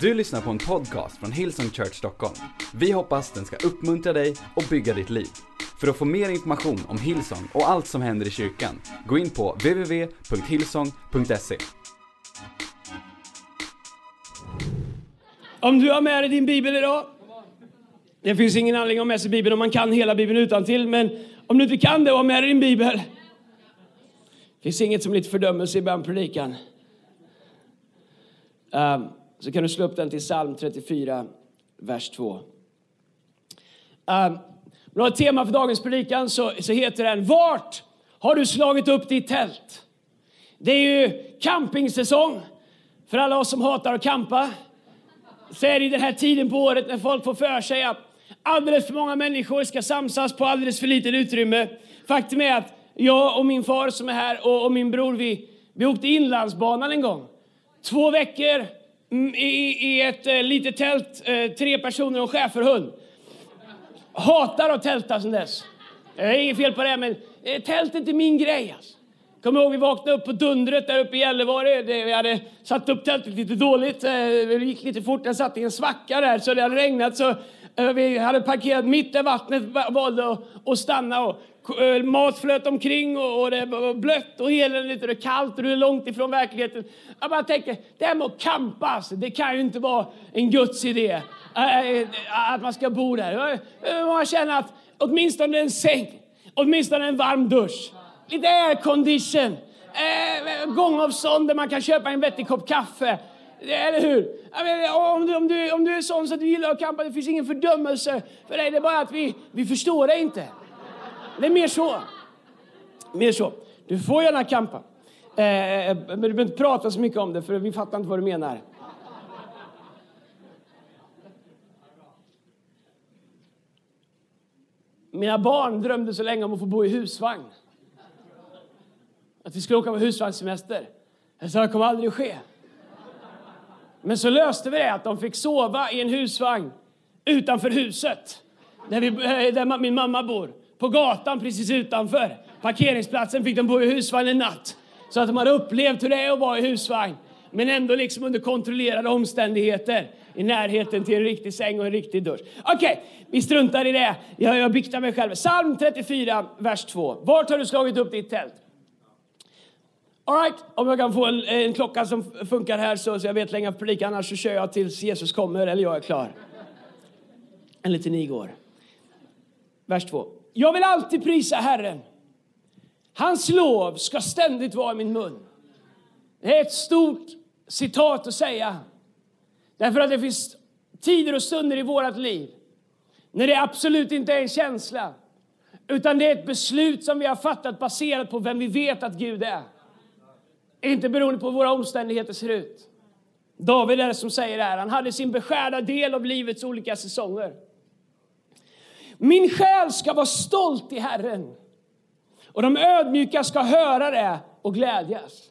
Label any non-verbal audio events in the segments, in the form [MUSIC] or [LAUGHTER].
Du lyssnar på en podcast från Hillsong Church Stockholm. Vi hoppas den ska uppmuntra dig och bygga ditt liv. För att få mer information om Hillsong och allt som händer i kyrkan, gå in på www.hillsong.se. Om du har med dig din bibel idag. Det finns ingen anledning att ha med sig bibeln om man kan hela bibeln utan till, men om du inte kan det och har med dig din bibel. Det finns inget som lite fördömelse i början predikan. Um, så kan du slå upp den till psalm 34, vers 2. Um, ehm, om du har ett tema för dagens predikan så, så heter den Vart har du slagit upp ditt tält? Det är ju campingsäsong för alla oss som hatar att campa. Så är det den här tiden på året när folk får för sig att alldeles för många människor ska samsas på alldeles för litet utrymme. Faktum är att jag och min far som är här och, och min bror, vi, vi åkte inlandsbanan en gång. Två veckor Mm, i, i ett eh, litet tält, eh, tre personer och en schäferhund. Hatar att tälta sen dess. Det är inget fel på det, men eh, tält är inte min grej. Alltså. Kommer ihåg vi vaknade upp på dundret där uppe i Gällivare. Det- Vi hade satt upp tältet lite dåligt. eh, Det gick lite fort. Den satt i en svacka där så det hade regnat. Så eh, vi hade parkerat mitt där vattnet va- valde att, stanna. Och Eh, mat flöt omkring och, och det var blött och eländigt och det är kallt och du är långt ifrån verkligheten. Jag bara tänker, det här med att campa, alltså, det kan ju inte vara en Guds idé. Eh, eh, att man ska bo där. Man känner att åtminstone en säng, åtminstone en varm dusch. Lite aircondition. Eh, gångavstånd där man kan köpa en vettig kopp kaffe. Eller hur? Menar, om, du, om, du, om du är sån så att du gillar att campa, det finns ingen fördömelse för dig. Det är bara att vi, vi förstår dig inte. Det är mer så. Mer så. Du får gärna campa. Eh, eh, men du behöver inte prata så mycket om det, för vi fattar inte vad du menar. Mina barn drömde så länge om att få bo i husvagn. Att vi skulle åka på husvagnssemester. Jag sa det kommer aldrig att ske. Men så löste vi det att de fick sova i en husvagn utanför huset. Där, vi, eh, där min mamma bor. På gatan precis utanför. Parkeringsplatsen fick de bo i husvagn en natt. Så att de hade upplevt hur det är att vara i husvagn. Men ändå liksom under kontrollerade omständigheter. I närheten till en riktig säng och en riktig dusch. Okej, vi struntar i det. Jag, jag biktar mig själv. Psalm 34, vers 2. Vart har du slagit upp ditt tält? Alright, om jag kan få en, en klocka som funkar här så, så jag vet länge predikan, annars så kör jag tills Jesus kommer eller jag är klar. Eller till ni går. Vers 2. Jag vill alltid prisa Herren. Hans lov ska ständigt vara i min mun. Det är ett stort citat att säga. Därför att det finns tider och stunder i vårt liv när det absolut inte är en känsla utan det är ett beslut som vi har fattat baserat på vem vi vet att Gud är. Inte beroende på hur våra omständigheter ser ut. David är det som säger det här. Han hade sin beskärda del av livets olika säsonger. Min själ ska vara stolt i Herren och de ödmjuka ska höra det och glädjas.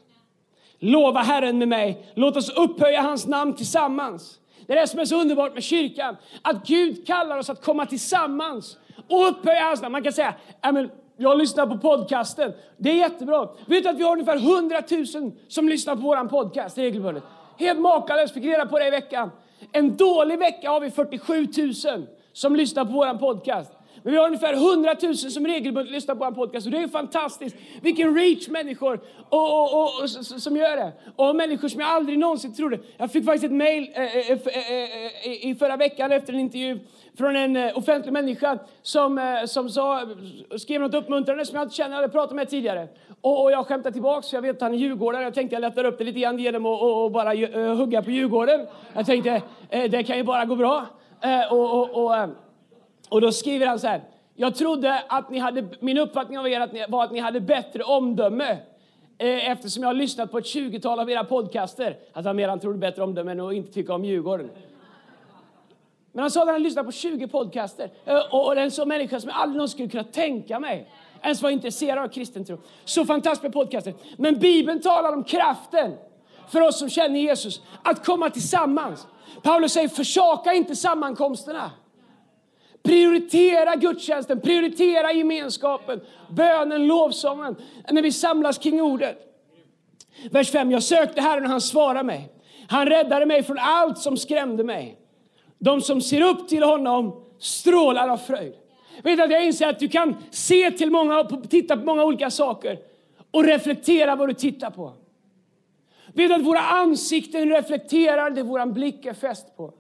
Lova Herren med mig. Låt oss upphöja hans namn tillsammans. Det är det som är så underbart med kyrkan. Att Gud kallar oss att komma tillsammans och upphöja hans namn. Man kan säga, men jag lyssnar på podcasten. Det är jättebra. Vet du att vi har ungefär 100 000 som lyssnar på vår podcast regelbundet? Helt makalöst, fick reda på det i veckan. En dålig vecka har vi 47 000 som lyssnar på vår podcast. Men vi har ungefär 100 000 som regelbundet lyssnar på vår podcast. Och det är fantastiskt. Vilken reach människor och, och, och, och, som gör det. Och människor som jag aldrig någonsin trodde. Jag fick faktiskt ett mail eh, eh, eh, i förra veckan efter en intervju från en offentlig människa som, som sa, skrev något uppmuntrande som jag inte känner, jag hade pratat med tidigare. Och, och jag skämtade tillbaks, för jag vet att han är djurgårdare. Jag tänkte jag lättar upp det lite grann genom att och, och bara eh, hugga på Djurgården. Jag tänkte, eh, det kan ju bara gå bra. Eh, och, och, och, eh, och då skriver han så här. Jag trodde att ni hade, min uppfattning av er att ni, var att ni hade bättre omdöme. Eh, eftersom jag har lyssnat på ett 20-tal av era podcaster. Alltså han menar han trodde bättre omdöme än att inte tycka om Djurgården. Men han sa att han lyssnat på 20 podcaster. Och, och är en sån människa som jag aldrig någon skulle kunna tänka mig ens var intresserad av kristen tro. Så fantastiskt med podcaster. Men Bibeln talar om kraften för oss som känner Jesus att komma tillsammans. Paulus säger försaka inte sammankomsterna. Prioritera gudstjänsten, prioritera gemenskapen, bönen, lovsången när vi samlas kring ordet. Vers 5. Jag sökte Herren och han svarade mig. Han räddade mig från allt som skrämde mig. De som ser upp till honom strålar av fröjd. Vet att jag inser att du kan se till många, titta på många olika saker och reflektera vad du tittar på. Vet att våra ansikten reflekterar det vår blick är fäst på.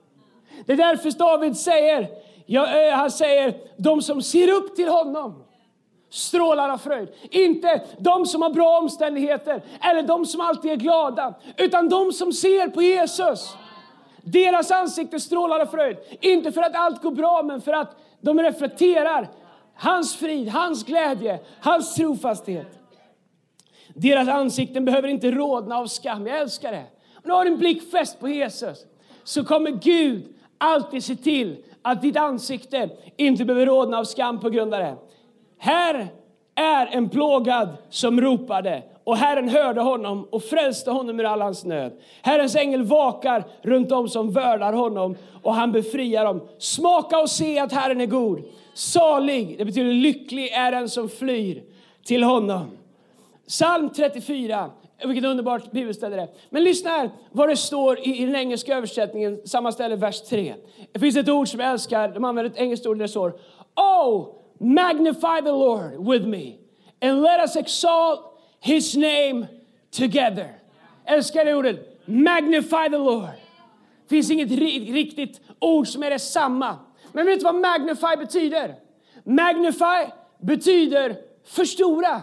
Det är därför David säger, ja, han säger, de som ser upp till honom strålar av fröjd. Inte de som har bra omständigheter eller de som alltid är glada, utan de som ser på Jesus. Deras ansikte strålar av fröjd. Inte för att allt går bra, men för att de reflekterar hans frid, hans glädje, hans trofasthet. Deras ansikten behöver inte rodna av skam. Jag älskar det. Om du har en blick fäst på Jesus så kommer Gud alltid se till att ditt ansikte inte behöver rodna av skam på grund av det. Här är en plågad som ropade och Herren hörde honom och frälste honom ur all hans nöd. Herrens ängel vakar runt om som vördar honom och han befriar dem. Smaka och se att Herren är god. Salig, det betyder lycklig, är den som flyr till honom. Psalm 34, vilket underbart bibelställe det Men lyssna här vad det står i, i den engelska översättningen, samma ställe, vers 3. Det finns ett ord som jag älskar, de använder ett engelskt ord där det står Oh, magnify the Lord with me and let us exalt his name together. Älskar det ordet, magnify the Lord. Det finns inget riktigt ord som är detsamma. Men vet du vad magnify betyder? Magnify betyder förstora.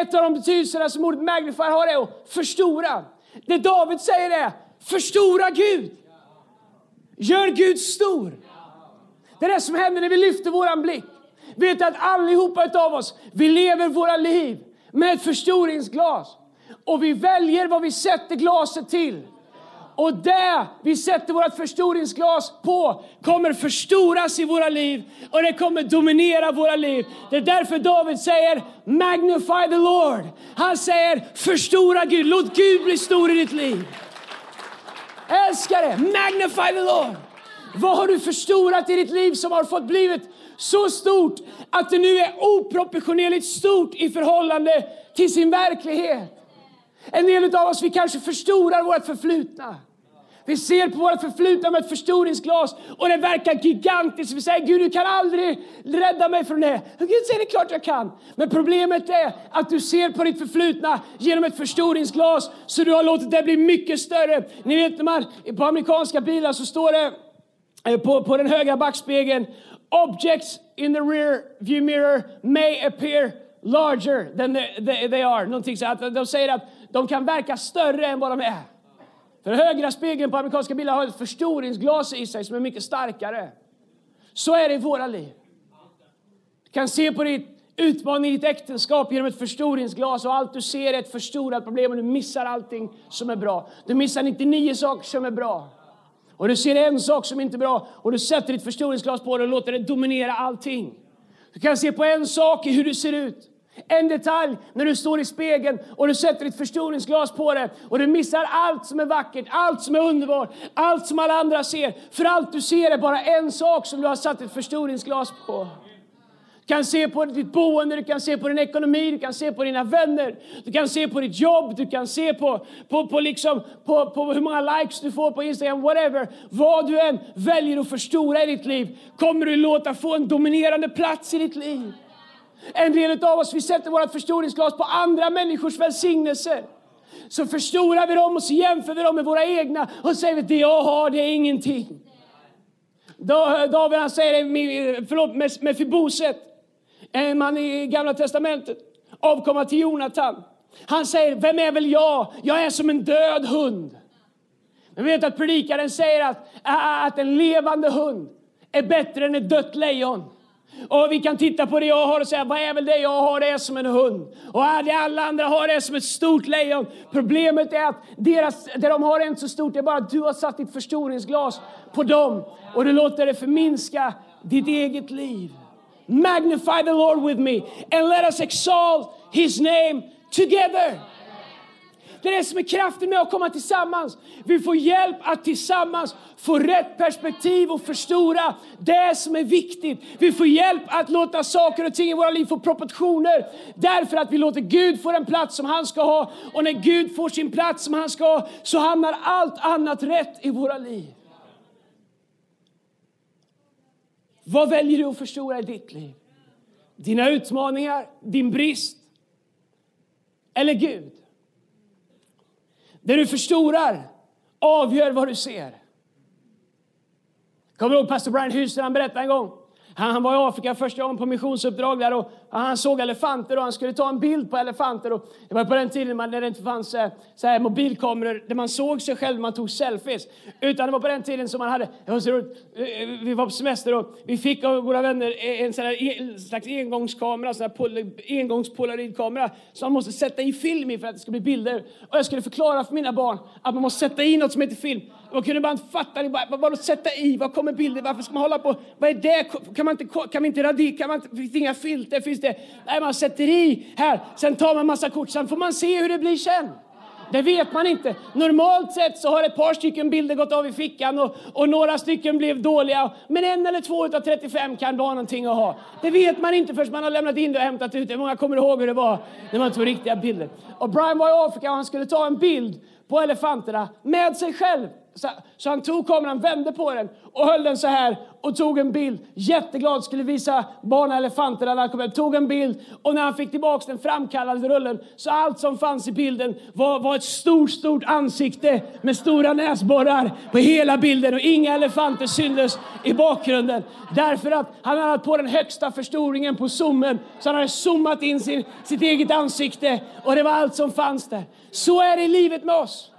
Ett av de betydelserna som ordet magnify har är att förstora. Det David säger är förstora Gud. Gör Gud stor. Det är det som händer när vi lyfter våran blick. Vet att allihopa av oss, vi lever våra liv med ett förstoringsglas. Och vi väljer vad vi sätter glaset till. Och det vi sätter vårt förstoringsglas på kommer förstoras i våra liv och det kommer dominera våra liv. Det är därför David säger Magnify the Lord. Han säger förstora Gud, låt Gud bli stor i ditt liv. Älskare, magnify the Lord. Vad har du förstorat i ditt liv som har fått blivit så stort att det nu är oproportionerligt stort i förhållande till sin verklighet? En del av oss vi kanske förstorar vårt förflutna. Vi ser på vårt förflutna med ett förstoringsglas och det verkar gigantiskt. Vi säger Gud, du kan aldrig rädda mig från det. Och Gud säger det är klart jag kan. Men problemet är att du ser på ditt förflutna genom ett förstoringsglas så du har låtit det bli mycket större. Ni vet när man på amerikanska bilar så står det eh, på, på den högra backspegeln Objects in the rear view mirror may appear larger than they, they, they are. Någonting så att de säger att de kan verka större än vad de är. För högra spegeln på amerikanska bilar har ett förstoringsglas i sig som är mycket starkare. Så är det i våra liv. Du kan se på ditt utmaning i ditt äktenskap genom ett förstoringsglas och allt du ser är ett förstorat problem och du missar allting som är bra. Du missar 99 saker som är bra. Och du ser en sak som inte är bra och du sätter ditt förstoringsglas på det och låter det dominera allting. Du kan se på en sak i hur du ser ut. En detalj när du står i spegeln och du sätter ditt förstoringsglas på det och du missar allt som är vackert, allt som är underbart, allt som alla andra ser. För allt du ser är bara en sak som du har satt ditt förstoringsglas på. Du kan se på ditt boende, du kan se på din ekonomi, du kan se på dina vänner, du kan se på ditt jobb, du kan se på, på, på, liksom, på, på hur många likes du får på Instagram, whatever. Vad du än väljer att förstora i ditt liv kommer du låta få en dominerande plats i ditt liv. En del av oss vi sätter vårt förstoringsglas på andra människors välsignelser. Så förstorar vi dem och så jämför vi dem med våra egna och säger att det jag har det är ingenting. David han säger, förlåt, med Fiboset, en man i Gamla Testamentet, avkomma till Jonatan. Han säger, vem är väl jag? Jag är som en död hund. Men vet att predikaren säger att, att en levande hund är bättre än ett dött lejon. Och vi kan titta på det jag har och säga, vad är väl det jag har? Det är som en hund. Och det alla andra har det som ett stort lejon. Problemet är att deras, det de har är inte så stort, det är bara att du har satt ditt förstoringsglas på dem. Och du låter det förminska ditt eget liv. Magnify the Lord with me and let us exalt his name together. Det är det som är kraften med att komma tillsammans. Vi får hjälp att tillsammans få rätt perspektiv och förstora det som är viktigt. Vi får hjälp att låta saker och ting i våra liv få proportioner därför att vi låter Gud få den plats som han ska ha. Och när Gud får sin plats som han ska ha så hamnar allt annat rätt i våra liv. Vad väljer du att förstora i ditt liv? Dina utmaningar, din brist eller Gud? Det du förstorar avgör vad du ser. Kommer du ihåg pastor Brian Huser? Han berättade en gång han, var i Afrika första gången på missionsuppdrag där och han såg elefanter och han skulle ta en bild på elefanter. Och det var på den tiden när det inte fanns eh, så här, mobilkameror där man såg sig själv när man tog selfies. Utan det var på den tiden som man hade, det var så roligt, eh, eh, vi var på semester och vi fick av våra vänner e, en sån här, e, en slags engångskamera, en sån här engångspolaroidkamera som man måste sätta i film i för att det ska bli bilder. Och jag skulle förklara för mina barn att man måste sätta i något som heter film. Man kunde bara inte fatta, det. vad, vad, sätta i, vad kommer bilder, varför ska man hålla på, vad är det, kan man inte, kan man inte radika, kan man inte, finns det inga filter, finns det, nej man sätter i här, sen tar man massa kort, sen får man se hur det blir sen. Det vet man inte. Normalt sett så har ett par stycken bilder gått av i fickan och, och några stycken blev dåliga. Men en eller två av 35 kan vara någonting att ha. Det vet man inte förrän man har lämnat in det och hämtat ut det. Många kommer ihåg hur det var när man tog riktiga bilder. Och Brian var i Afrika och han skulle ta en bild på elefanterna med sig själv. Så, så, han tog kameran, vände på den och höll den så här och tog en bild. Jätteglad, skulle visa barnen elefanterna när han kom hem. Tog en bild och när han fick tillbaka den framkallade rullen så allt som fanns i bilden var, var ett stort, stort ansikte med stora näsborrar på hela bilden och inga elefanter syntes i bakgrunden. Därför att han hade på den högsta förstoringen på zoomen så han hade zoomat in sin, sitt eget ansikte och det var allt som fanns där. Så är det i livet med oss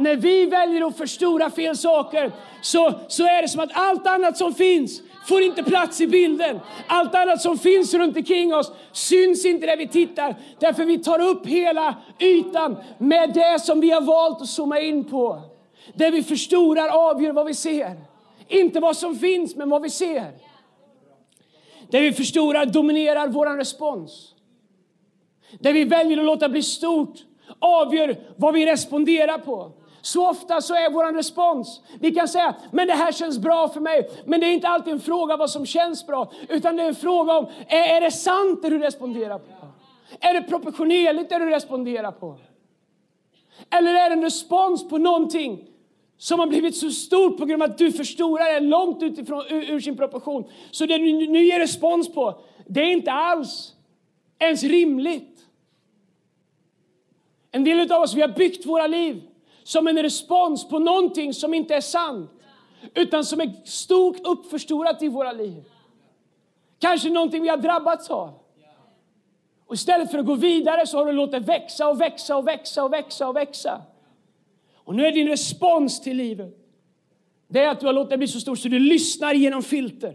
när vi väljer att förstora fel saker så, så är det som att allt annat som finns får inte plats i bilden. Allt annat som finns runt omkring oss syns inte där vi tittar. Därför vi tar upp hela ytan med det som vi har valt att zooma in på. Det vi förstorar avgör vad vi ser. Inte vad som finns, men vad vi ser. Det vi förstorar dominerar vår respons. Det vi väljer att låta bli stort avgör vad vi responderar på. Så ofta så är vår respons, vi kan säga, men det här känns bra för mig. Men det är inte alltid en fråga vad som känns bra, utan det är en fråga om, är, är det sant det du responderar på? Är det proportionerligt det du responderar på? Eller är det en respons på någonting som har blivit så stort på grund av att du förstorar det långt utifrån, ur, ur sin proportion. Så det du nu ger respons på, det är inte alls ens rimligt. En del av oss, vi har byggt våra liv som en respons på någonting som inte är sant utan som är stort uppförstorat i våra liv. Kanske någonting vi har drabbats av. Och istället för att gå vidare så har du låtit växa och växa och växa och växa och växa. Och nu är din respons till livet det är att du har låtit det bli så stort så du lyssnar genom filter.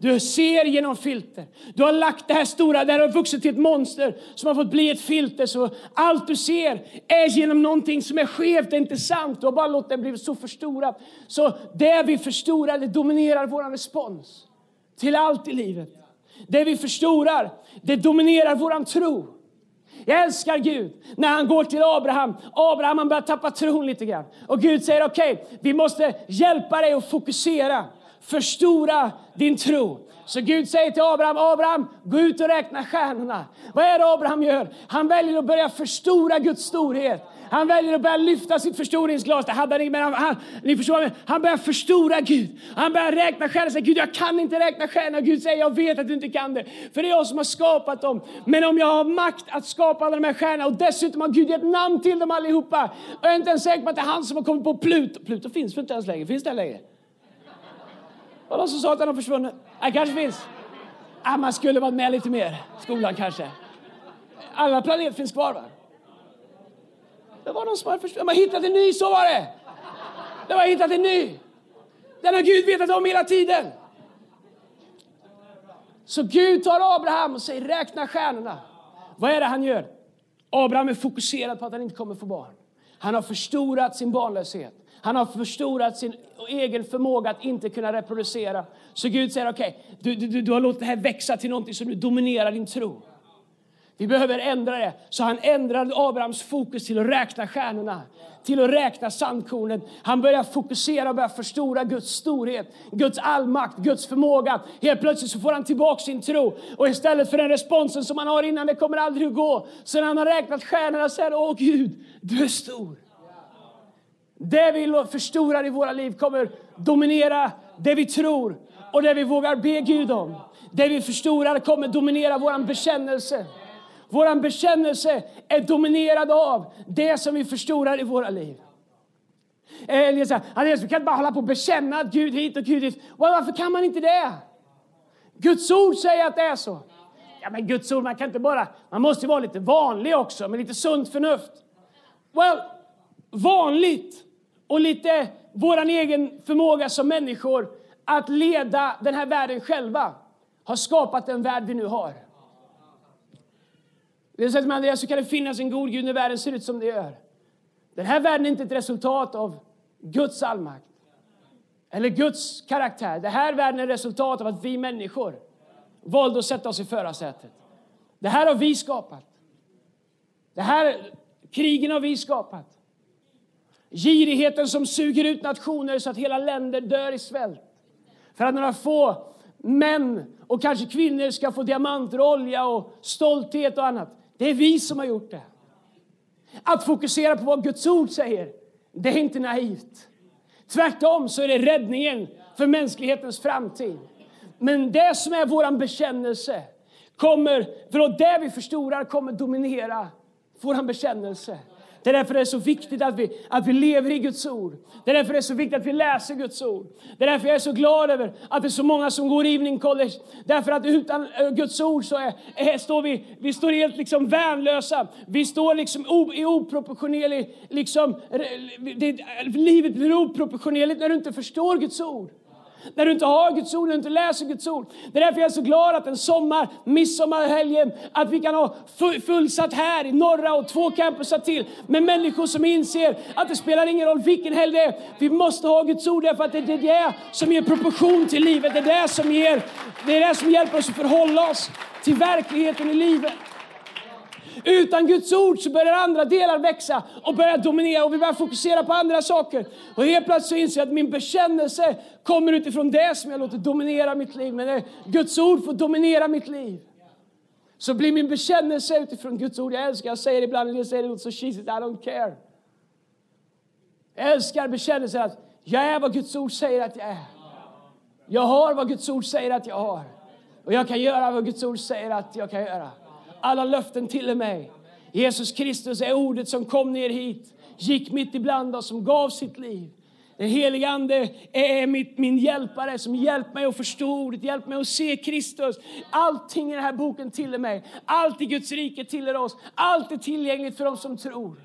Du ser genom filter. Du har lagt det här stora, det här har vuxit till ett monster som har fått bli ett filter. Så allt du ser är genom någonting som är skevt, det är inte sant. Du har bara låtit det bli så förstorat. Så det vi förstorar, det dominerar vår respons till allt i livet. Det vi förstorar, det dominerar vår tro. Jag älskar Gud när han går till Abraham. Abraham han börjar tappa tron lite grann. Och Gud säger okej, okay, vi måste hjälpa dig att fokusera förstora din tro. Så Gud säger till Abraham, Abraham, gå ut och räkna stjärnorna. Vad är det Abraham gör? Han väljer att börja förstora Guds storhet. Han väljer att börja lyfta sitt förstoringsglas. Det hade han, men han, han, ni förstår, mig. han börjar förstora Gud. Han börjar räkna stjärnor säger, Gud jag kan inte räkna stjärnor. Gud säger, jag vet att du inte kan det. För det är jag som har skapat dem. Men om jag har makt att skapa alla de här stjärnorna och dessutom har Gud gett namn till dem allihopa. Och jag är inte ens säker på att det är han som har kommit på Pluto. Pluto finns för inte ens längre. Finns det längre? Var någon som sa att den har försvunnit? Nej, kanske finns. Ah, man skulle varit med lite mer. Skolan kanske. Alla planeter finns kvar va? Det var någon som hade försvunnit. Man har hittat en ny, så var det! Det var hittat en ny. Den har Gud vetat om hela tiden. Så Gud tar Abraham och säger räkna stjärnorna. Vad är det han gör? Abraham är fokuserad på att han inte kommer få barn. Han har förstorat sin barnlöshet. Han har förstorat sin egen förmåga att inte kunna reproducera. Så Gud säger okej, okay, du, du, du har låtit det här växa till någonting som du dominerar din tro. Vi behöver ändra det. Så han ändrade Abrahams fokus till att räkna stjärnorna, till att räkna sandkornen. Han börjar fokusera och börjar förstora Guds storhet, Guds allmakt, Guds förmåga. Helt plötsligt så får han tillbaka sin tro. Och istället för den responsen som han har innan, det kommer aldrig att gå. Så när han har räknat stjärnorna säger han, åh Gud, du är stor. Det vi förstorar i våra liv kommer dominera det vi tror och det vi vågar be Gud om. Det vi förstorar kommer dominera vår bekännelse. Vår bekännelse är dominerad av det som vi förstorar i våra liv. Eh, Elias säger, vi kan inte bara hålla på och bekänna att Gud hit och Gud dit. Varför kan man inte det? Guds ord säger att det är så. Ja, men Guds ord, man kan inte bara... Man måste vara lite vanlig också, med lite sunt förnuft. Well, vanligt och lite vår egen förmåga som människor att leda den här världen själva har skapat den värld vi nu har. Det säger med Andreas, så kan det finnas en god Gud när världen ser ut som det gör. Den här världen är inte ett resultat av Guds allmakt eller Guds karaktär. Den här världen är ett resultat av att vi människor valde att sätta oss i förarsätet. Det här har vi skapat. Det här krigen har vi skapat. Girigheten som suger ut nationer så att hela länder dör i svält. För att några få män och kanske kvinnor ska få diamanter, olja och stolthet och annat. Det är vi som har gjort det. Att fokusera på vad Guds ord säger, det är inte naivt. Tvärtom så är det räddningen för mänsklighetens framtid. Men det som är vår bekännelse kommer, för det vi förstorar kommer dominera vår bekännelse. Det är därför det är så viktigt att vi, att vi lever i Guds ord. Det är därför det är så viktigt att vi läser Guds ord. Det är därför jag är så glad över att det är så många som går evening college. Därför att utan eh, Guds ord så är, är, står vi, vi står helt liksom värnlösa. Vi står liksom o, i oproportionerlig, liksom, det, livet blir oproportionerligt när du inte förstår Guds ord. När du inte har Guds ord, när du inte läser Guds ord. Det är därför jag är så glad att en sommar, midsommarhelgen, att vi kan ha fullsatt här i norra och två campusar till med människor som inser att det spelar ingen roll vilken helg det är. Vi måste ha Guds ord därför att det är det som ger proportion till livet. Det är det som, ger, det är det som hjälper oss att förhålla oss till verkligheten i livet. Utan Guds ord så börjar andra delar växa och börjar dominera och vi börjar fokusera på andra saker. Och helt plötsligt inser jag att min bekännelse kommer utifrån det som jag låter dominera mitt liv. Men när Guds ord får dominera mitt liv så blir min bekännelse utifrån Guds ord. Jag älskar, jag säger det ibland, jag säger det så cheesy, I don't care. Jag älskar bekännelsen att jag är vad Guds ord säger att jag är. Jag har vad Guds ord säger att jag har. Och jag kan göra vad Guds ord säger att jag kan göra alla löften till mig. Jesus Kristus är ordet som kom ner hit, gick mitt ibland oss, som gav sitt liv. Den helige Ande är mitt, min hjälpare som hjälper mig att förstå ordet, hjälper mig att se Kristus. Allting i den här boken tillhör mig. Allt i Guds rike tillhör oss. Allt är tillgängligt för dem som tror.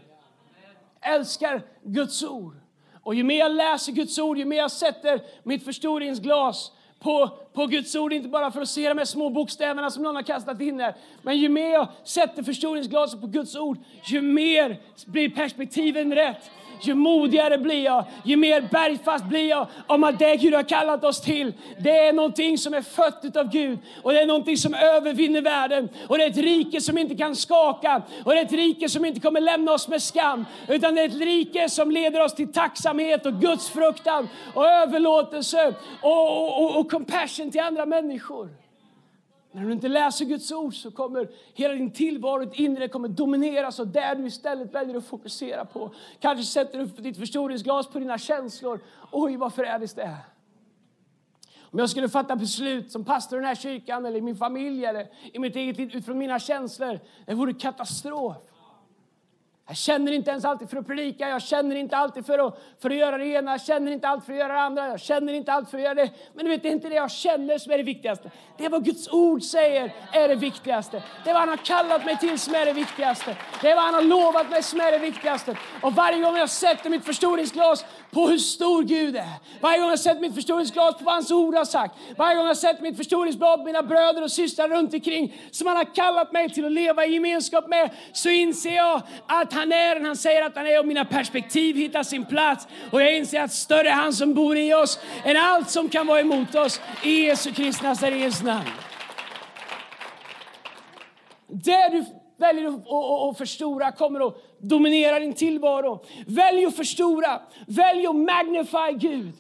älskar Guds ord. Och ju mer jag läser Guds ord, ju mer jag sätter mitt förstoringsglas på, på Guds ord, inte bara för att se de här små bokstäverna som någon har kastat in där. Men ju mer jag sätter förstoringsglaset på Guds ord, ju mer blir perspektiven rätt ju modigare blir jag, ju mer bergfast blir jag om att det Gud har kallat oss till, det är någonting som är fött av Gud och det är någonting som övervinner världen och det är ett rike som inte kan skaka och det är ett rike som inte kommer lämna oss med skam utan det är ett rike som leder oss till tacksamhet och Guds fruktan och överlåtelse och, och, och compassion till andra människor. När du inte läser Guds ord så kommer hela din tillvaro, ditt inre kommer domineras av det du istället väljer att fokusera på. Kanske sätter du ditt förstoringsglas på dina känslor. Oj, vad förrädiskt det är. Om jag skulle fatta beslut som pastor i den här kyrkan eller i min familj eller i mitt eget liv utifrån mina känslor, det vore katastrof. Jag känner inte ens alltid för att predika, jag känner inte alltid för att, för att göra det ena, jag känner inte alltid för att göra det andra, jag känner inte alltid för att göra det. Men du vet, det är inte det jag känner som är det viktigaste. Det är vad Guds ord säger är det viktigaste. Det är vad han har kallat mig till som är det viktigaste. Det är vad han har lovat mig som är det viktigaste. Och varje gång jag sätter mitt förstoringsglas på hur stor Gud är, varje gång jag sett mitt förstoringsglas på vad hans ord har sagt, varje gång jag sett mitt förstoringsglas på mina bröder och systrar runt omkring som han har kallat mig till att leva i gemenskap med, så inser jag att han är den han säger att han är och mina perspektiv hittar sin plats. Och jag inser att större är han som bor i oss än allt som kan vara emot oss. I Jesu Kristi Nazarens namn. Det du väljer att, förstora kommer att dominera din tillvaro. Välj att förstora, välj att magnify Gud.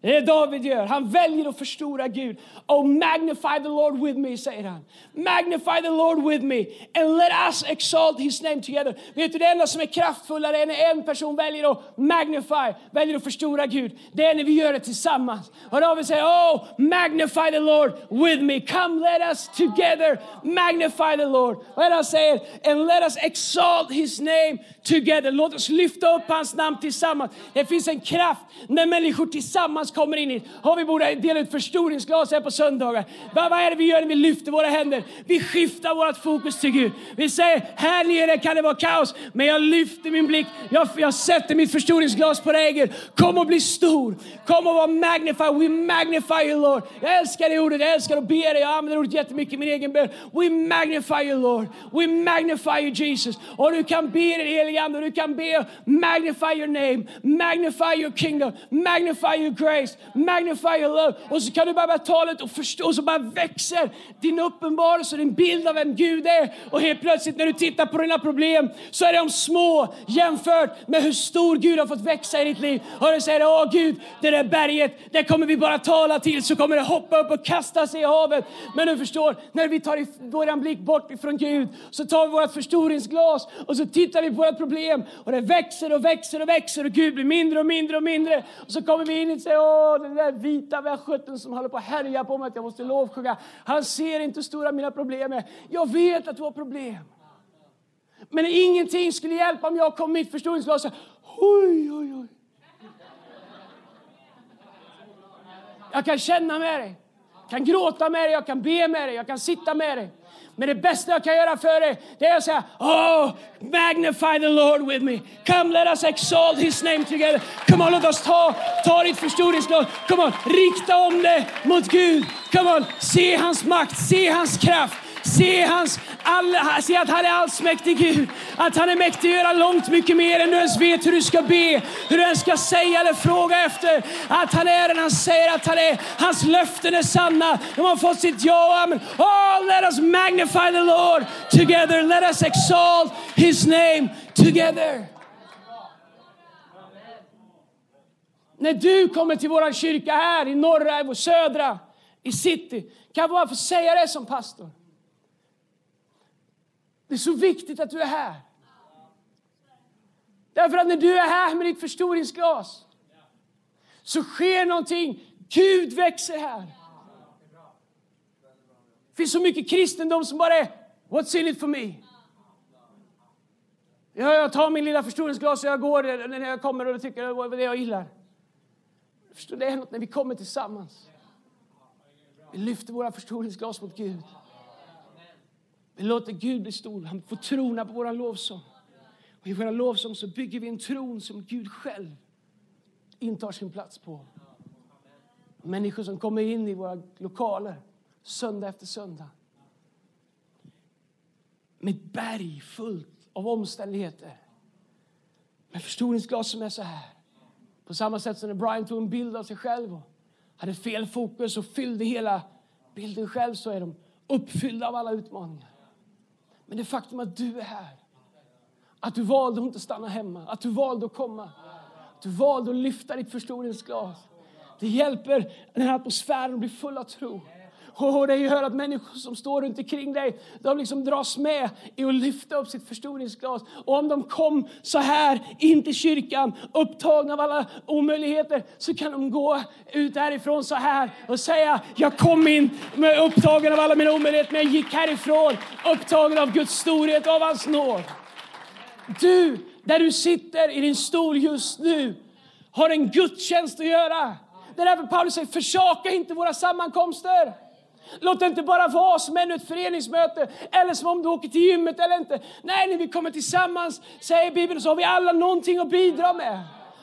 Det är David gör. Han väljer att förstora Gud. Oh, magnify the Lord with me, säger han. Magnify the Lord with me and let us exalt his name together. Vet du, det enda som är kraftfullare än när en person väljer att magnify, väljer att förstora Gud, det är när vi gör det tillsammans. Och David säger, oh, magnify the Lord with me. Come, let us together magnify the Lord. Och han säger, and let us exalt his name together. Låt oss lyfta upp hans namn tillsammans. Det finns en kraft när människor tillsammans kommer in i. Har vi borde dela ut förstoringsglas här på söndagar. Vad, vad är det vi gör när vi lyfter våra händer? Vi skiftar vårt fokus till Gud. Vi säger, här nere kan det vara kaos, men jag lyfter min blick. Jag, jag sätter mitt förstoringsglas på dig Gud. Kom och bli stor. Kom och vara magnified. We magnify you Lord. Jag älskar det ordet, jag älskar att be det. Jag använder ordet jättemycket i min egen bön. We magnify you Lord. We magnify you Jesus. Och du kan be den helige Ande, du kan be magnify your name, magnify your kingdom, magnify your grace, magnify your love. Och så kan du bara börja tala och förstå, och så bara växer din uppenbarelse, din bild av vem Gud är. Och helt plötsligt när du tittar på dina problem så är de små jämfört med hur stor Gud har fått växa i ditt liv. Och du säger, åh Gud, det där berget, det kommer vi bara tala till så kommer det hoppa upp och kasta sig i havet. Men du förstår, när vi tar vår blick bort ifrån Gud så tar vi vårt förstoringsglas och så tittar vi på vårt problem och det växer och växer och växer och Gud blir mindre och mindre och mindre. Och så kommer vi in och säger, åh den där vita västgöten som håller på att härja på mig att jag måste lovsjunga. Han ser inte hur stora mina problem är. Jag vet att du har problem. Men ingenting skulle hjälpa om jag kom med mitt förstoringsglas och oj, oj, oj. Jag kan känna med dig, jag kan gråta med dig, jag kan be med dig, jag kan sitta med dig. Men det bästa jag kan göra för dig, det är att säga Oh, magnify the Lord with me. Come let us exalt his name together. Come on, låt oss ta, ta ditt förstoringsglas. Come on, rikta om det mot Gud. Come on, se hans makt, se hans kraft. Se, hans, all, se att han är allsmäktig Gud. Att han är mäktig att göra långt mycket mer än du ens vet hur du ska be, hur du ens ska säga eller fråga efter. Att han är den han säger att han är. Hans löften är sanna. De har fått sitt ja och amen. Oh, let us magnify the Lord together. Let us exalt his name together. När du kommer till vår kyrka här i norra, i södra, i city, kan jag bara få säga det som pastor. Det är så viktigt att du är här. Därför att när du är här med ditt förstoringsglas så sker någonting. Gud växer här. Det finns så mycket kristendom som bara är What's in it for me? Jag tar min lilla förstoringsglas och jag går när jag kommer och tycker det är det jag gillar. Förstår, det är något när vi kommer tillsammans. Vi lyfter våra förstoringsglas mot Gud. Vi låter Gud bli stor. Han får trona på vår lovsång. Och I vår lovsång så bygger vi en tron som Gud själv intar sin plats på. Människor som kommer in i våra lokaler söndag efter söndag. Med ett berg fullt av omständigheter. Med förstoringsglas som är så här. På samma sätt som när Brian tog en bild av sig själv och hade fel fokus och fyllde hela bilden själv så är de uppfyllda av alla utmaningar. Men det faktum att du är här, att du valde att inte stanna hemma, att du valde att komma, att du valde att lyfta ditt förstoringsglas. Det hjälper den här atmosfären att bli full av tro. Och det gör att människor som står runt omkring dig, de liksom dras med i att lyfta upp sitt förstoringsglas. Och om de kom så här in till kyrkan, upptagna av alla omöjligheter, så kan de gå ut härifrån så här och säga, jag kom in med upptagen av alla mina omöjligheter, men jag gick härifrån upptagen av Guds storhet och av hans nåd. Du, där du sitter i din stol just nu, har en gudstjänst att göra. Det är därför Paulus säger, försaka inte våra sammankomster. Låt det inte bara vara som ännu ett föreningsmöte eller som om du åker till gymmet eller inte. Nej, när vi kommer tillsammans, säger Bibeln, så har vi alla någonting att bidra med.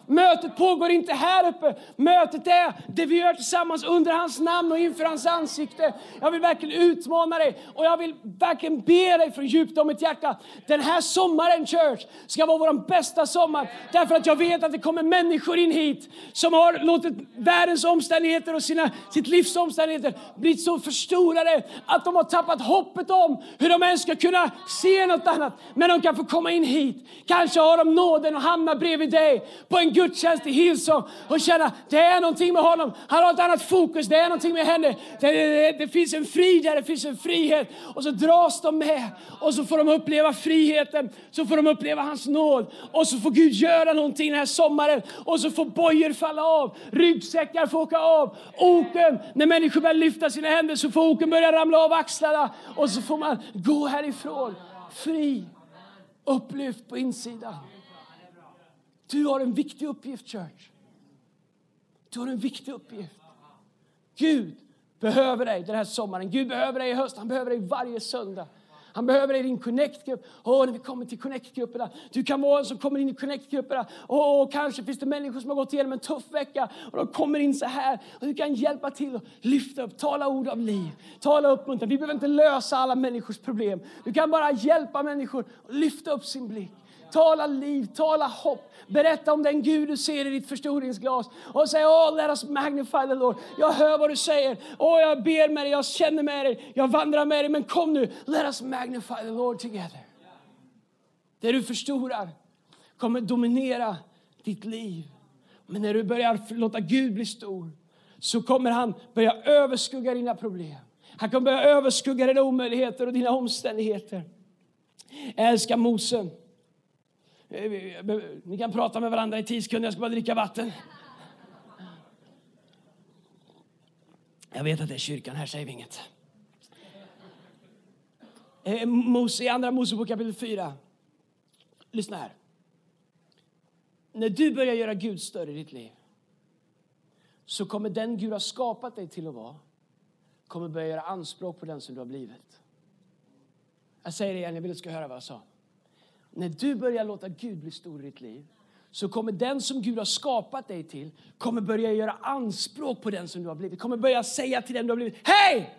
Mötet pågår inte här uppe. Mötet är det vi gör tillsammans under hans namn och inför hans ansikte. Jag vill verkligen utmana dig och jag vill verkligen be dig från djupt av mitt hjärta. Den här sommaren, church, ska vara vår bästa sommar. Därför att jag vet att det kommer människor in hit som har låtit världens omständigheter och sina, sitt livs omständigheter bli så förstorade att de har tappat hoppet om hur de ens ska kunna se något annat. Men de kan få komma in hit. Kanske har de nåden att hamna bredvid dig på en gudstjänst i Hillsong och känna det är någonting med honom. Han har ett annat fokus, det är någonting med henne. Det, det, det finns en frid där, det finns en frihet. Och så dras de med och så får de uppleva friheten, så får de uppleva hans nåd och så får Gud göra någonting den här sommaren och så får bojor falla av, ryggsäckar får åka av, oken, när människor börjar lyfta sina händer så får oken börja ramla av axlarna och så får man gå härifrån fri, upplyft på insidan. Du har en viktig uppgift, church. Du har en viktig uppgift. Gud behöver dig den här sommaren. Gud behöver dig i höst. Han behöver dig varje söndag. Han behöver dig i din connect-grupp. Oh, när vi kommer till connect-grupperna. Du kan vara en som kommer in i connect-grupperna. Oh, kanske finns det människor som har gått igenom en tuff vecka och de kommer in så här. Och du kan hjälpa till att lyfta upp, tala ord av liv, tala uppmuntran. Vi behöver inte lösa alla människors problem. Du kan bara hjälpa människor att lyfta upp sin blick. Tala liv, tala hopp. Berätta om den Gud du ser i ditt förstoringsglas. Och säg, oh, let us magnify the Lord. Jag hör vad du säger. Oh, jag ber med dig, jag känner med dig, jag vandrar med dig. Men kom nu, let us magnify the Lord together. Det du förstorar kommer dominera ditt liv. Men när du börjar låta Gud bli stor så kommer han börja överskugga dina problem. Han kommer börja överskugga dina omöjligheter och dina omständigheter. Jag älskar Mose. Eh, eh, ni kan prata med varandra i tio sekunder, jag ska bara dricka vatten. Jag vet att det är kyrkan, här säger vi inget. Eh, Mose, I andra Mosebok kapitel 4. Lyssna här. När du börjar göra Gud större i ditt liv så kommer den Gud har skapat dig till att vara kommer börja göra anspråk på den som du har blivit. Jag säger det igen, jag vill att du ska höra vad jag sa. När du börjar låta Gud bli stor i ditt liv så kommer den som Gud har skapat dig till kommer börja göra anspråk på den som du har blivit. Kommer börja säga till den du har blivit, hej!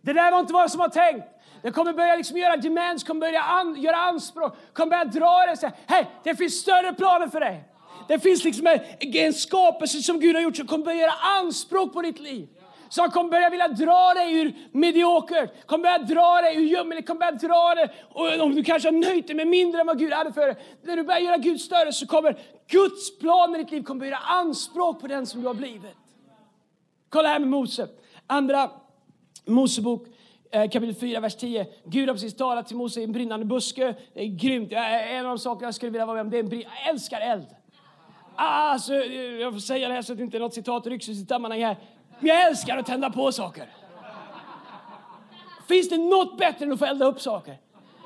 Det där var inte vad som var tänkt. Det kommer börja liksom göra demands, kommer börja an, göra anspråk, kommer börja dra dig och säga, hej, det finns större planer för dig. Det finns liksom en, en skapelse som Gud har gjort som kommer börja göra anspråk på ditt liv som kommer börja vilja dra dig ur mediokert, kommer börja dra dig ur ljummet, kommer börja dra dig, och om du kanske har nöjt dig med mindre än vad Gud hade för dig. När du börjar göra Gud större så kommer Guds plan i ditt liv kommer börja göra anspråk på den som du har blivit. Kolla här med Mose. Andra Mosebok eh, kapitel 4, vers 10. Gud har precis talat till Mose i en brinnande buske. Det är grymt. Eh, en av de saker jag skulle vilja vara med om, det är en jag älskar eld. Alltså, eh, jag får säga det här så att det inte är något citat rycks ur sitt sammanhang här. Men jag älskar att tända på saker. Finns det något bättre än att få elda upp saker?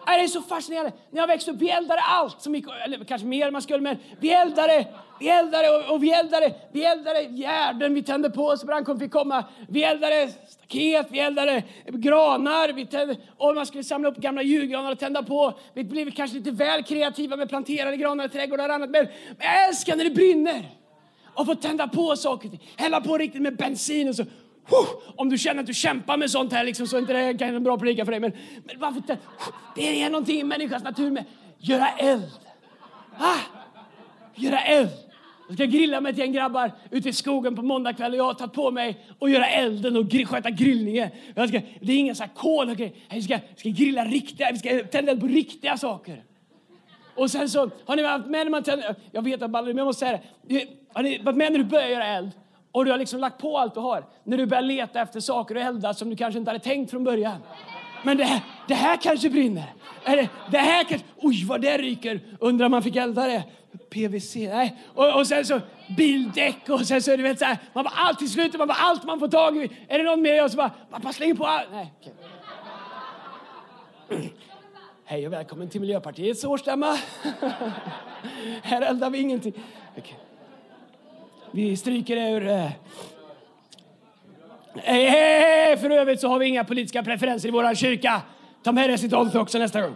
Det är så fascinerande. När jag växte upp, vi eldade allt som gick, eller kanske mer man skulle, men vi eldade, vi eldade och, och vi eldade, vi eldade gärden, vi tände på så brandkåren fick komma. Vi eldade staket, vi eldade granar, vi tände, och man skulle samla upp gamla julgranar och tända på. Vi blev kanske lite väl kreativa med planterade granar i trädgårdar och annat, men jag älskar när det brinner och få tända på saker. Hälla på riktigt med bensin och så. Om du känner att du kämpar med sånt här liksom, så är inte det kan en bra predika för dig. Men, men varför inte? Det är någonting i människans natur med göra eld. Ah, göra eld. Jag ska grilla med ett gäng grabbar ute i skogen på måndag kväll och jag har tagit på mig att göra elden och gr sköta grillningen. Jag ska, det är ingen så här kol och grejer. Vi ska, ska grilla riktiga, vi ska tända eld på riktiga saker. Och sen så har ni varit med när man tänder, jag vet att men jag måste säga det. Har ni varit med när du börjar göra eld? Och du har liksom lagt på allt du har. När du börjar leta efter saker att elda som du kanske inte hade tänkt från början. Men det här, det här kanske brinner. Eller, det här kanske, oj vad det ryker. Undrar om man fick elda det. PVC, nej. Och, och sen så bildäck och sen så du vet så här, man var alltid slutet, man var allt man får tag i. Är det någon mer? Och så bara, man bara slänger på allt. Nej, okay. Hej och välkommen till Miljöpartiets årsstämma. [LAUGHS] Här eldar vi ingenting. Okay. Vi stryker det ur... Eh... Hey, hey, hey, för övrigt så har vi inga politiska preferenser i vår kyrka. Ta med det citatet också nästa gång.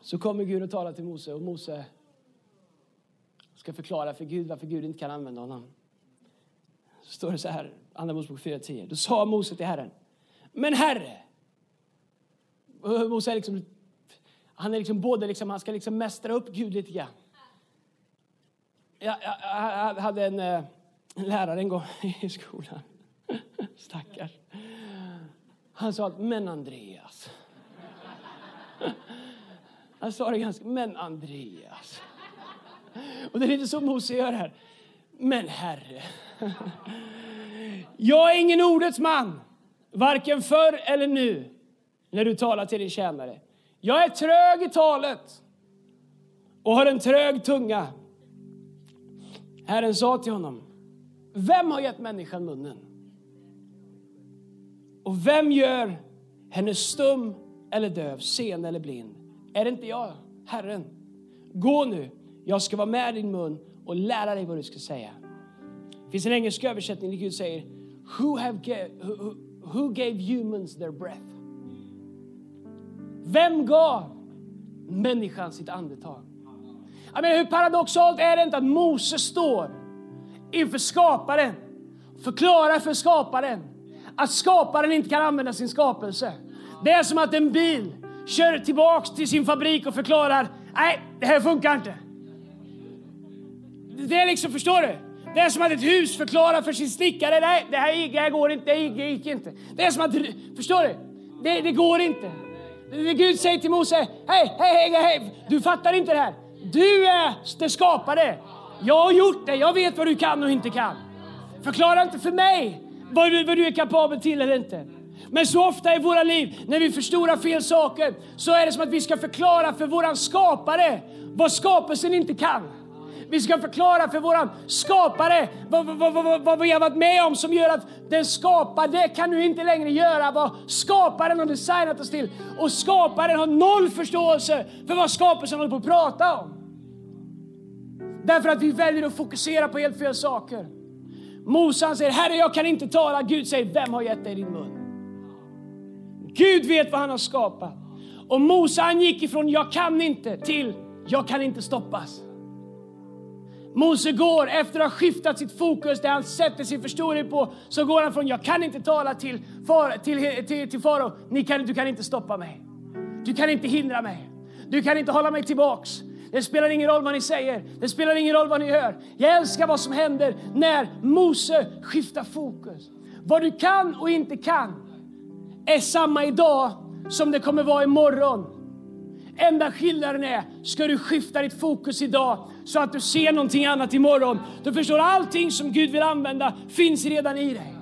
Så kommer Gud och talar till Mose och Mose ska förklara för Gud varför Gud inte kan använda honom. Så står det så här, Andra Mosebok 4.10. Då sa Mose till Herren, men Herre, Mose är liksom, han är liksom både liksom, han ska liksom mästra upp Gud lite grann. Jag, jag, jag hade en, eh, en lärare en gång [LAUGHS] i skolan, stackars. Han sa att, men Andreas. Han sa det ganska, men Andreas. Och det är lite så Mose gör här. Men Herre. Jag är ingen ordets man, varken förr eller nu, när du talar till din tjänare. Jag är trög i talet och har en trög tunga. Herren sa till honom, vem har gett människan munnen? Och vem gör henne stum eller döv, sen eller blind? Är det inte jag, Herren? Gå nu, jag ska vara med din mun och lära dig vad du ska säga. Det finns en engelsk översättning där Gud säger who, have gave, who, who gave humans their breath? Vem gav människan sitt andetag? Jag menar, hur paradoxalt är det inte att Mose står inför skaparen, förklarar för skaparen att skaparen inte kan använda sin skapelse. Det är som att en bil kör tillbaks till sin fabrik och förklarar nej, det här funkar inte. Det är liksom, förstår du? Det är som att ett hus förklarar för sin snickare, nej, det här, det här går inte, det gick, gick inte. Det är som att, förstår du? Det, det går inte. Gud säger till Mose, hej, hej, hej, hej, du fattar inte det här. Du är det skapade. Jag har gjort det, jag vet vad du kan och inte kan. Förklara inte för mig vad du, vad du är kapabel till eller inte. Men så ofta i våra liv, när vi förstorar fel saker, så är det som att vi ska förklara för våran skapare vad skapelsen inte kan. Vi ska förklara för våran skapare vad, vad, vad, vad, vi har varit med om som gör att den skapade kan nu inte längre göra vad skaparen har designat oss till. Och skaparen har noll förståelse för vad skapelsen håller på att prata om. Därför att vi väljer att fokusera på helt fel saker. Mosan säger, Herre jag kan inte tala. Gud säger, vem har gett dig din mun? Gud vet vad han har skapat. Och Mose han gick ifrån jag kan inte till jag kan inte stoppas. Mose går efter att ha skiftat sitt fokus, där han sätter sin förstoring på, så går han från jag kan inte tala till, far, till, till, till farao, du kan inte stoppa mig. Du kan inte hindra mig. Du kan inte hålla mig tillbaks. Det spelar ingen roll vad ni säger, det spelar ingen roll vad ni hör. Jag älskar vad som händer när Mose skiftar fokus. Vad du kan och inte kan är samma idag som det kommer vara imorgon. Enda skillnaden är, ska du skifta ditt fokus idag så att du ser någonting annat imorgon. Du förstår, allting som Gud vill använda finns redan i dig.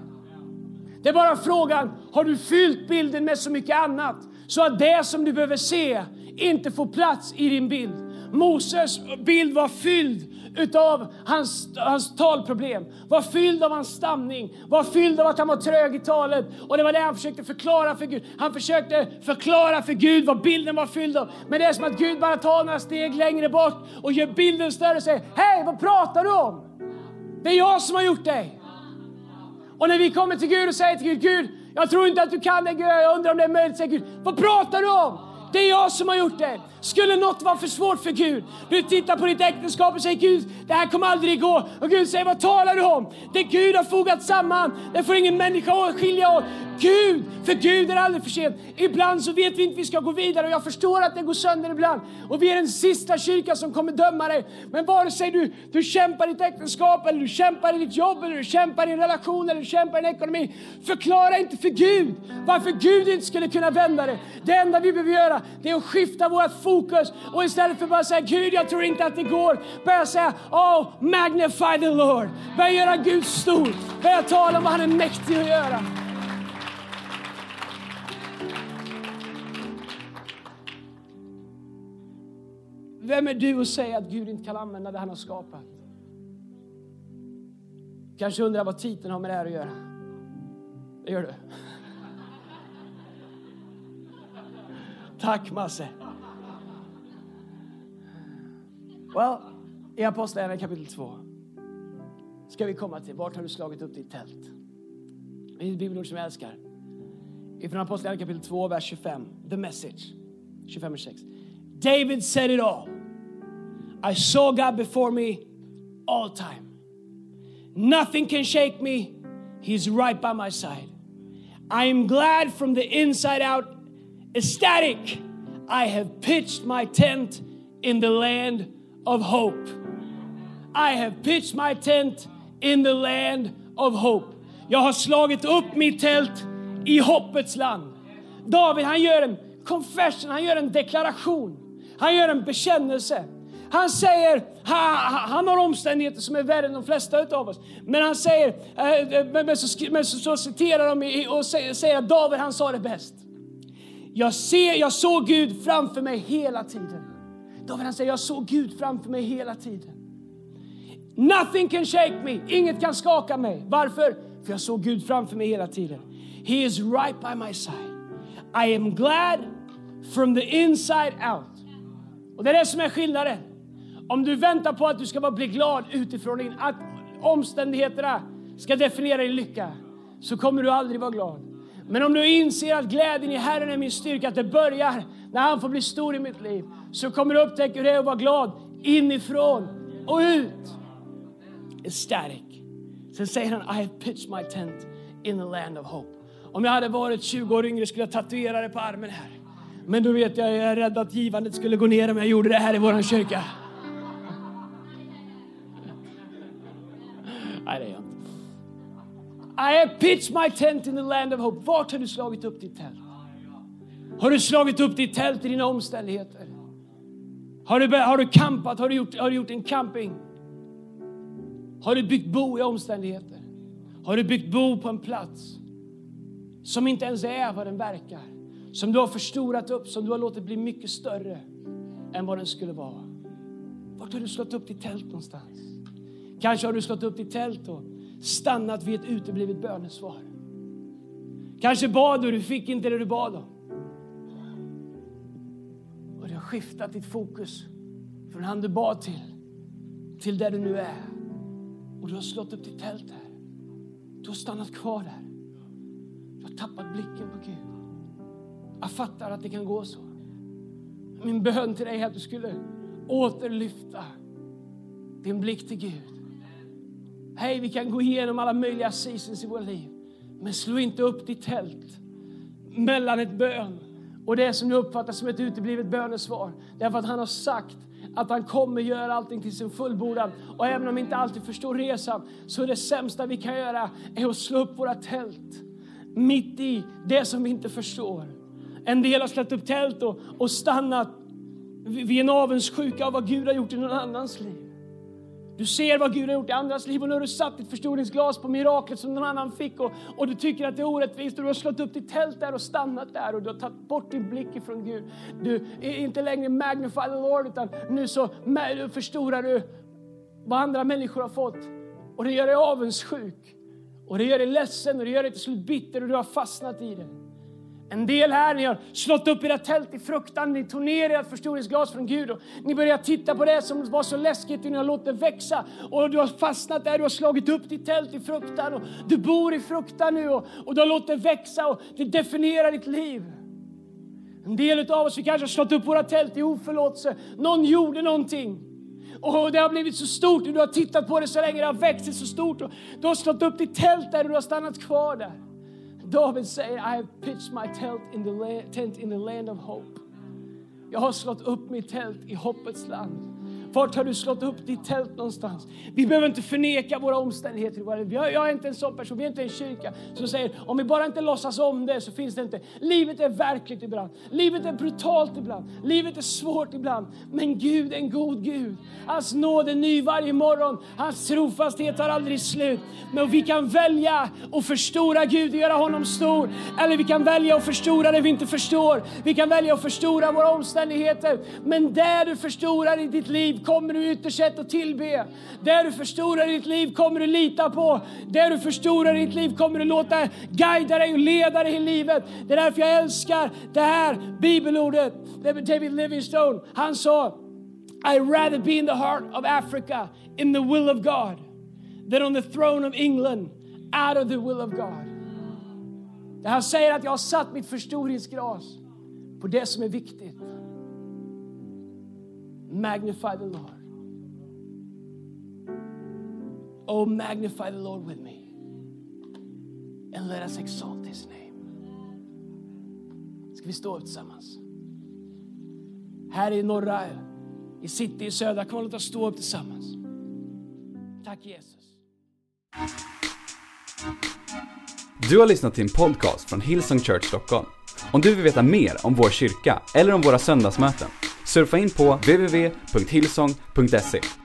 Det är bara frågan, har du fyllt bilden med så mycket annat så att det som du behöver se inte får plats i din bild? Moses bild var fylld utav hans, hans talproblem, var fylld av hans stamning, var fylld av att han var trög i talet. Och det var det han försökte förklara för Gud. Han försökte förklara för Gud vad bilden var fylld av. Men det är som att Gud bara tar några steg längre bort och gör bilden större och säger Hej, vad pratar du om? Det är jag som har gjort dig. Och när vi kommer till Gud och säger till Gud, Gud, jag tror inte att du kan det, Gud, jag undrar om det är möjligt, säger Gud, vad pratar du om? Det är jag som har gjort det. Skulle något vara för svårt för Gud? Du tittar på ditt äktenskap och säger Gud, det här kommer aldrig gå. Och Gud säger, vad talar du om? Det Gud har fogat samman, det får ingen människa skilja åt. Gud, för Gud är aldrig för sent. Ibland så vet vi inte vi ska gå vidare och jag förstår att det går sönder ibland. Och vi är den sista kyrkan som kommer döma dig. Men vare sig du, du kämpar i ditt äktenskap eller du kämpar i ditt jobb eller du kämpar i en relation eller du kämpar i en ekonomi. Förklara inte för Gud varför Gud inte skulle kunna vända det. Det enda vi behöver göra det är att skifta vårt fokus och istället för att bara säga Gud jag tror inte att det går. Börja säga Oh magnify the Lord. Börja göra Gud stor. Börja tala om vad han är mäktig att göra. Vem är du att säga att Gud inte kan använda det han har skapat? Kanske undrar vad titeln har med det här att göra. Det gör du. Masse. Well, I Apostlagärningarna kapitel 2 ska vi komma till. Vart har du slagit upp ditt tält? Det är ett bibelord som jag älskar. Ifrån Apostlagärningarna kapitel 2, vers 25. The message. 25 och 6. David said it all. I saw God before me all time. Nothing can shake me. He's right by my side. I am glad from the inside out, ecstatic. I have pitched my tent in the land of hope. I have pitched my tent in the land of hope. Jag har slagit upp mitt tält i hoppets land. David han gör en confession, han gör en deklaration. Han gör en bekännelse. Han säger, han, han har omständigheter som är värre än de flesta av oss. Men han säger, eh, eh men så, men så, så citerar de och säger, säger att David han sa det bäst. Jag, ser, jag såg Gud framför mig hela tiden. David han säger, jag såg Gud framför mig hela tiden. Nothing can shake me, inget kan skaka mig. Varför? För jag såg Gud framför mig hela tiden. He is right by my side. I am glad from the inside out. Och det är det som är skillnaden. Om du väntar på att du ska bli glad utifrån din, att omständigheterna ska definiera din lycka, så kommer du aldrig vara glad. Men om du inser att glädjen i Herren är min styrka, att det börjar när han får bli stor i mitt liv, så kommer du upptäcka hur det är att vara glad inifrån och ut. Ecstatic. Sen säger han, I have pitched my tent in the land of hope. Om jag hade varit 20 år yngre skulle jag tatuera det på armen här. Men då vet jag, jag är rädd att givandet skulle gå ner om jag gjorde det här i vår kyrka. Nej, det är jag. I have pitched my tent in the land of hope. Vart har du slagit upp ditt tält? Har du slagit upp ditt tält i dina omständigheter? Har du, har du campat? Har du, gjort, har du gjort en camping? Har du byggt bo i omständigheter? Har du byggt bo på en plats som inte ens är vad den verkar? Som du har förstorat upp, som du har låtit bli mycket större än vad den skulle vara. Vart har du slått upp ditt tält någonstans? Kanske har du slått upp ditt tält och stannat vid ett uteblivet bönesvar. Kanske bad du, du fick inte det du bad om. Och du har skiftat ditt fokus från han du bad till, till där du nu är. Och du har slått upp ditt tält där. Du har stannat kvar där. Du har tappat blicken på Gud. Jag fattar att det kan gå så. Min bön till dig är att du skulle återlyfta din blick till Gud. Hej, vi kan gå igenom alla möjliga seasons i våra liv. Men slå inte upp ditt tält mellan ett bön och det som du uppfattar som ett uteblivet bönesvar. Därför att han har sagt att han kommer göra allting till sin fullbordan. Och även om vi inte alltid förstår resan så är det sämsta vi kan göra är att slå upp våra tält mitt i det som vi inte förstår. En del har slagit upp tält och, och stannat vid en avundsjuka av vad Gud har gjort i någon annans liv. Du ser vad Gud har gjort i andras liv och nu har du satt ditt förstoringsglas på miraklet som någon annan fick och, och du tycker att det är orättvist och du har slått upp ditt tält där och stannat där och du har tagit bort din blick ifrån Gud. Du är inte längre magnify the Lord utan nu så förstorar du vad andra människor har fått och det gör dig avundsjuk och det gör dig ledsen och det gör dig till slut bitter och du har fastnat i det. En del här, ni har slått upp era tält i fruktan, ni tog ner ert förstoringsglas från Gud och ni börjar titta på det som var så läskigt och ni har låtit det växa och du har fastnat där, du har slagit upp ditt tält i fruktan och du bor i fruktan nu och, och du har låtit det växa och det definierar ditt liv. En del av oss, vi kanske har slått upp våra tält i oförlåtelse. Någon gjorde någonting. Och det har blivit så stort och du har tittat på det så länge, det har växt så stort och du har slått upp ditt tält där och du har stannat kvar där. David säger, I have pitched my tent in the land, tent in the land of hope. Jag har slått upp mitt tält i hoppets land. Vart har du slått upp ditt tält någonstans? Vi behöver inte förneka våra omständigheter. Jag, är inte en sån person, vi är inte en kyrka som säger om vi bara inte låtsas om det så finns det inte. Livet är verkligt ibland. Livet är brutalt ibland. Livet är svårt ibland. Men Gud är en god Gud. Hans nåd är ny varje morgon. Hans trofasthet tar aldrig slut. Men vi kan välja att förstora Gud och göra honom stor. Eller vi kan välja att förstora det vi inte förstår. Vi kan välja att förstora våra omständigheter. Men där du förstorar i ditt liv kommer du ytterst sett att tillbe. Där du förstorar ditt liv kommer du lita på. Där du förstorar ditt liv kommer du låta guida dig och leda dig i livet. Det är därför jag älskar det här bibelordet. David Livingstone, han sa I'd rather be in the heart of Africa in the will of God than on the throne of England out of the will of God. Det Han säger att jag har satt mitt förstoringsglas på det som är viktigt Magnify the Lord. Oh, magnify the Lord with me. And let us exalt his name. Ska vi stå upp tillsammans? Här i norra, i city i södra, kom låt oss stå upp tillsammans. Tack Jesus. Du har lyssnat till en podcast från Hillsong Church Stockholm. Om du vill veta mer om vår kyrka eller om våra söndagsmöten, surfa in på www.hillsong.se.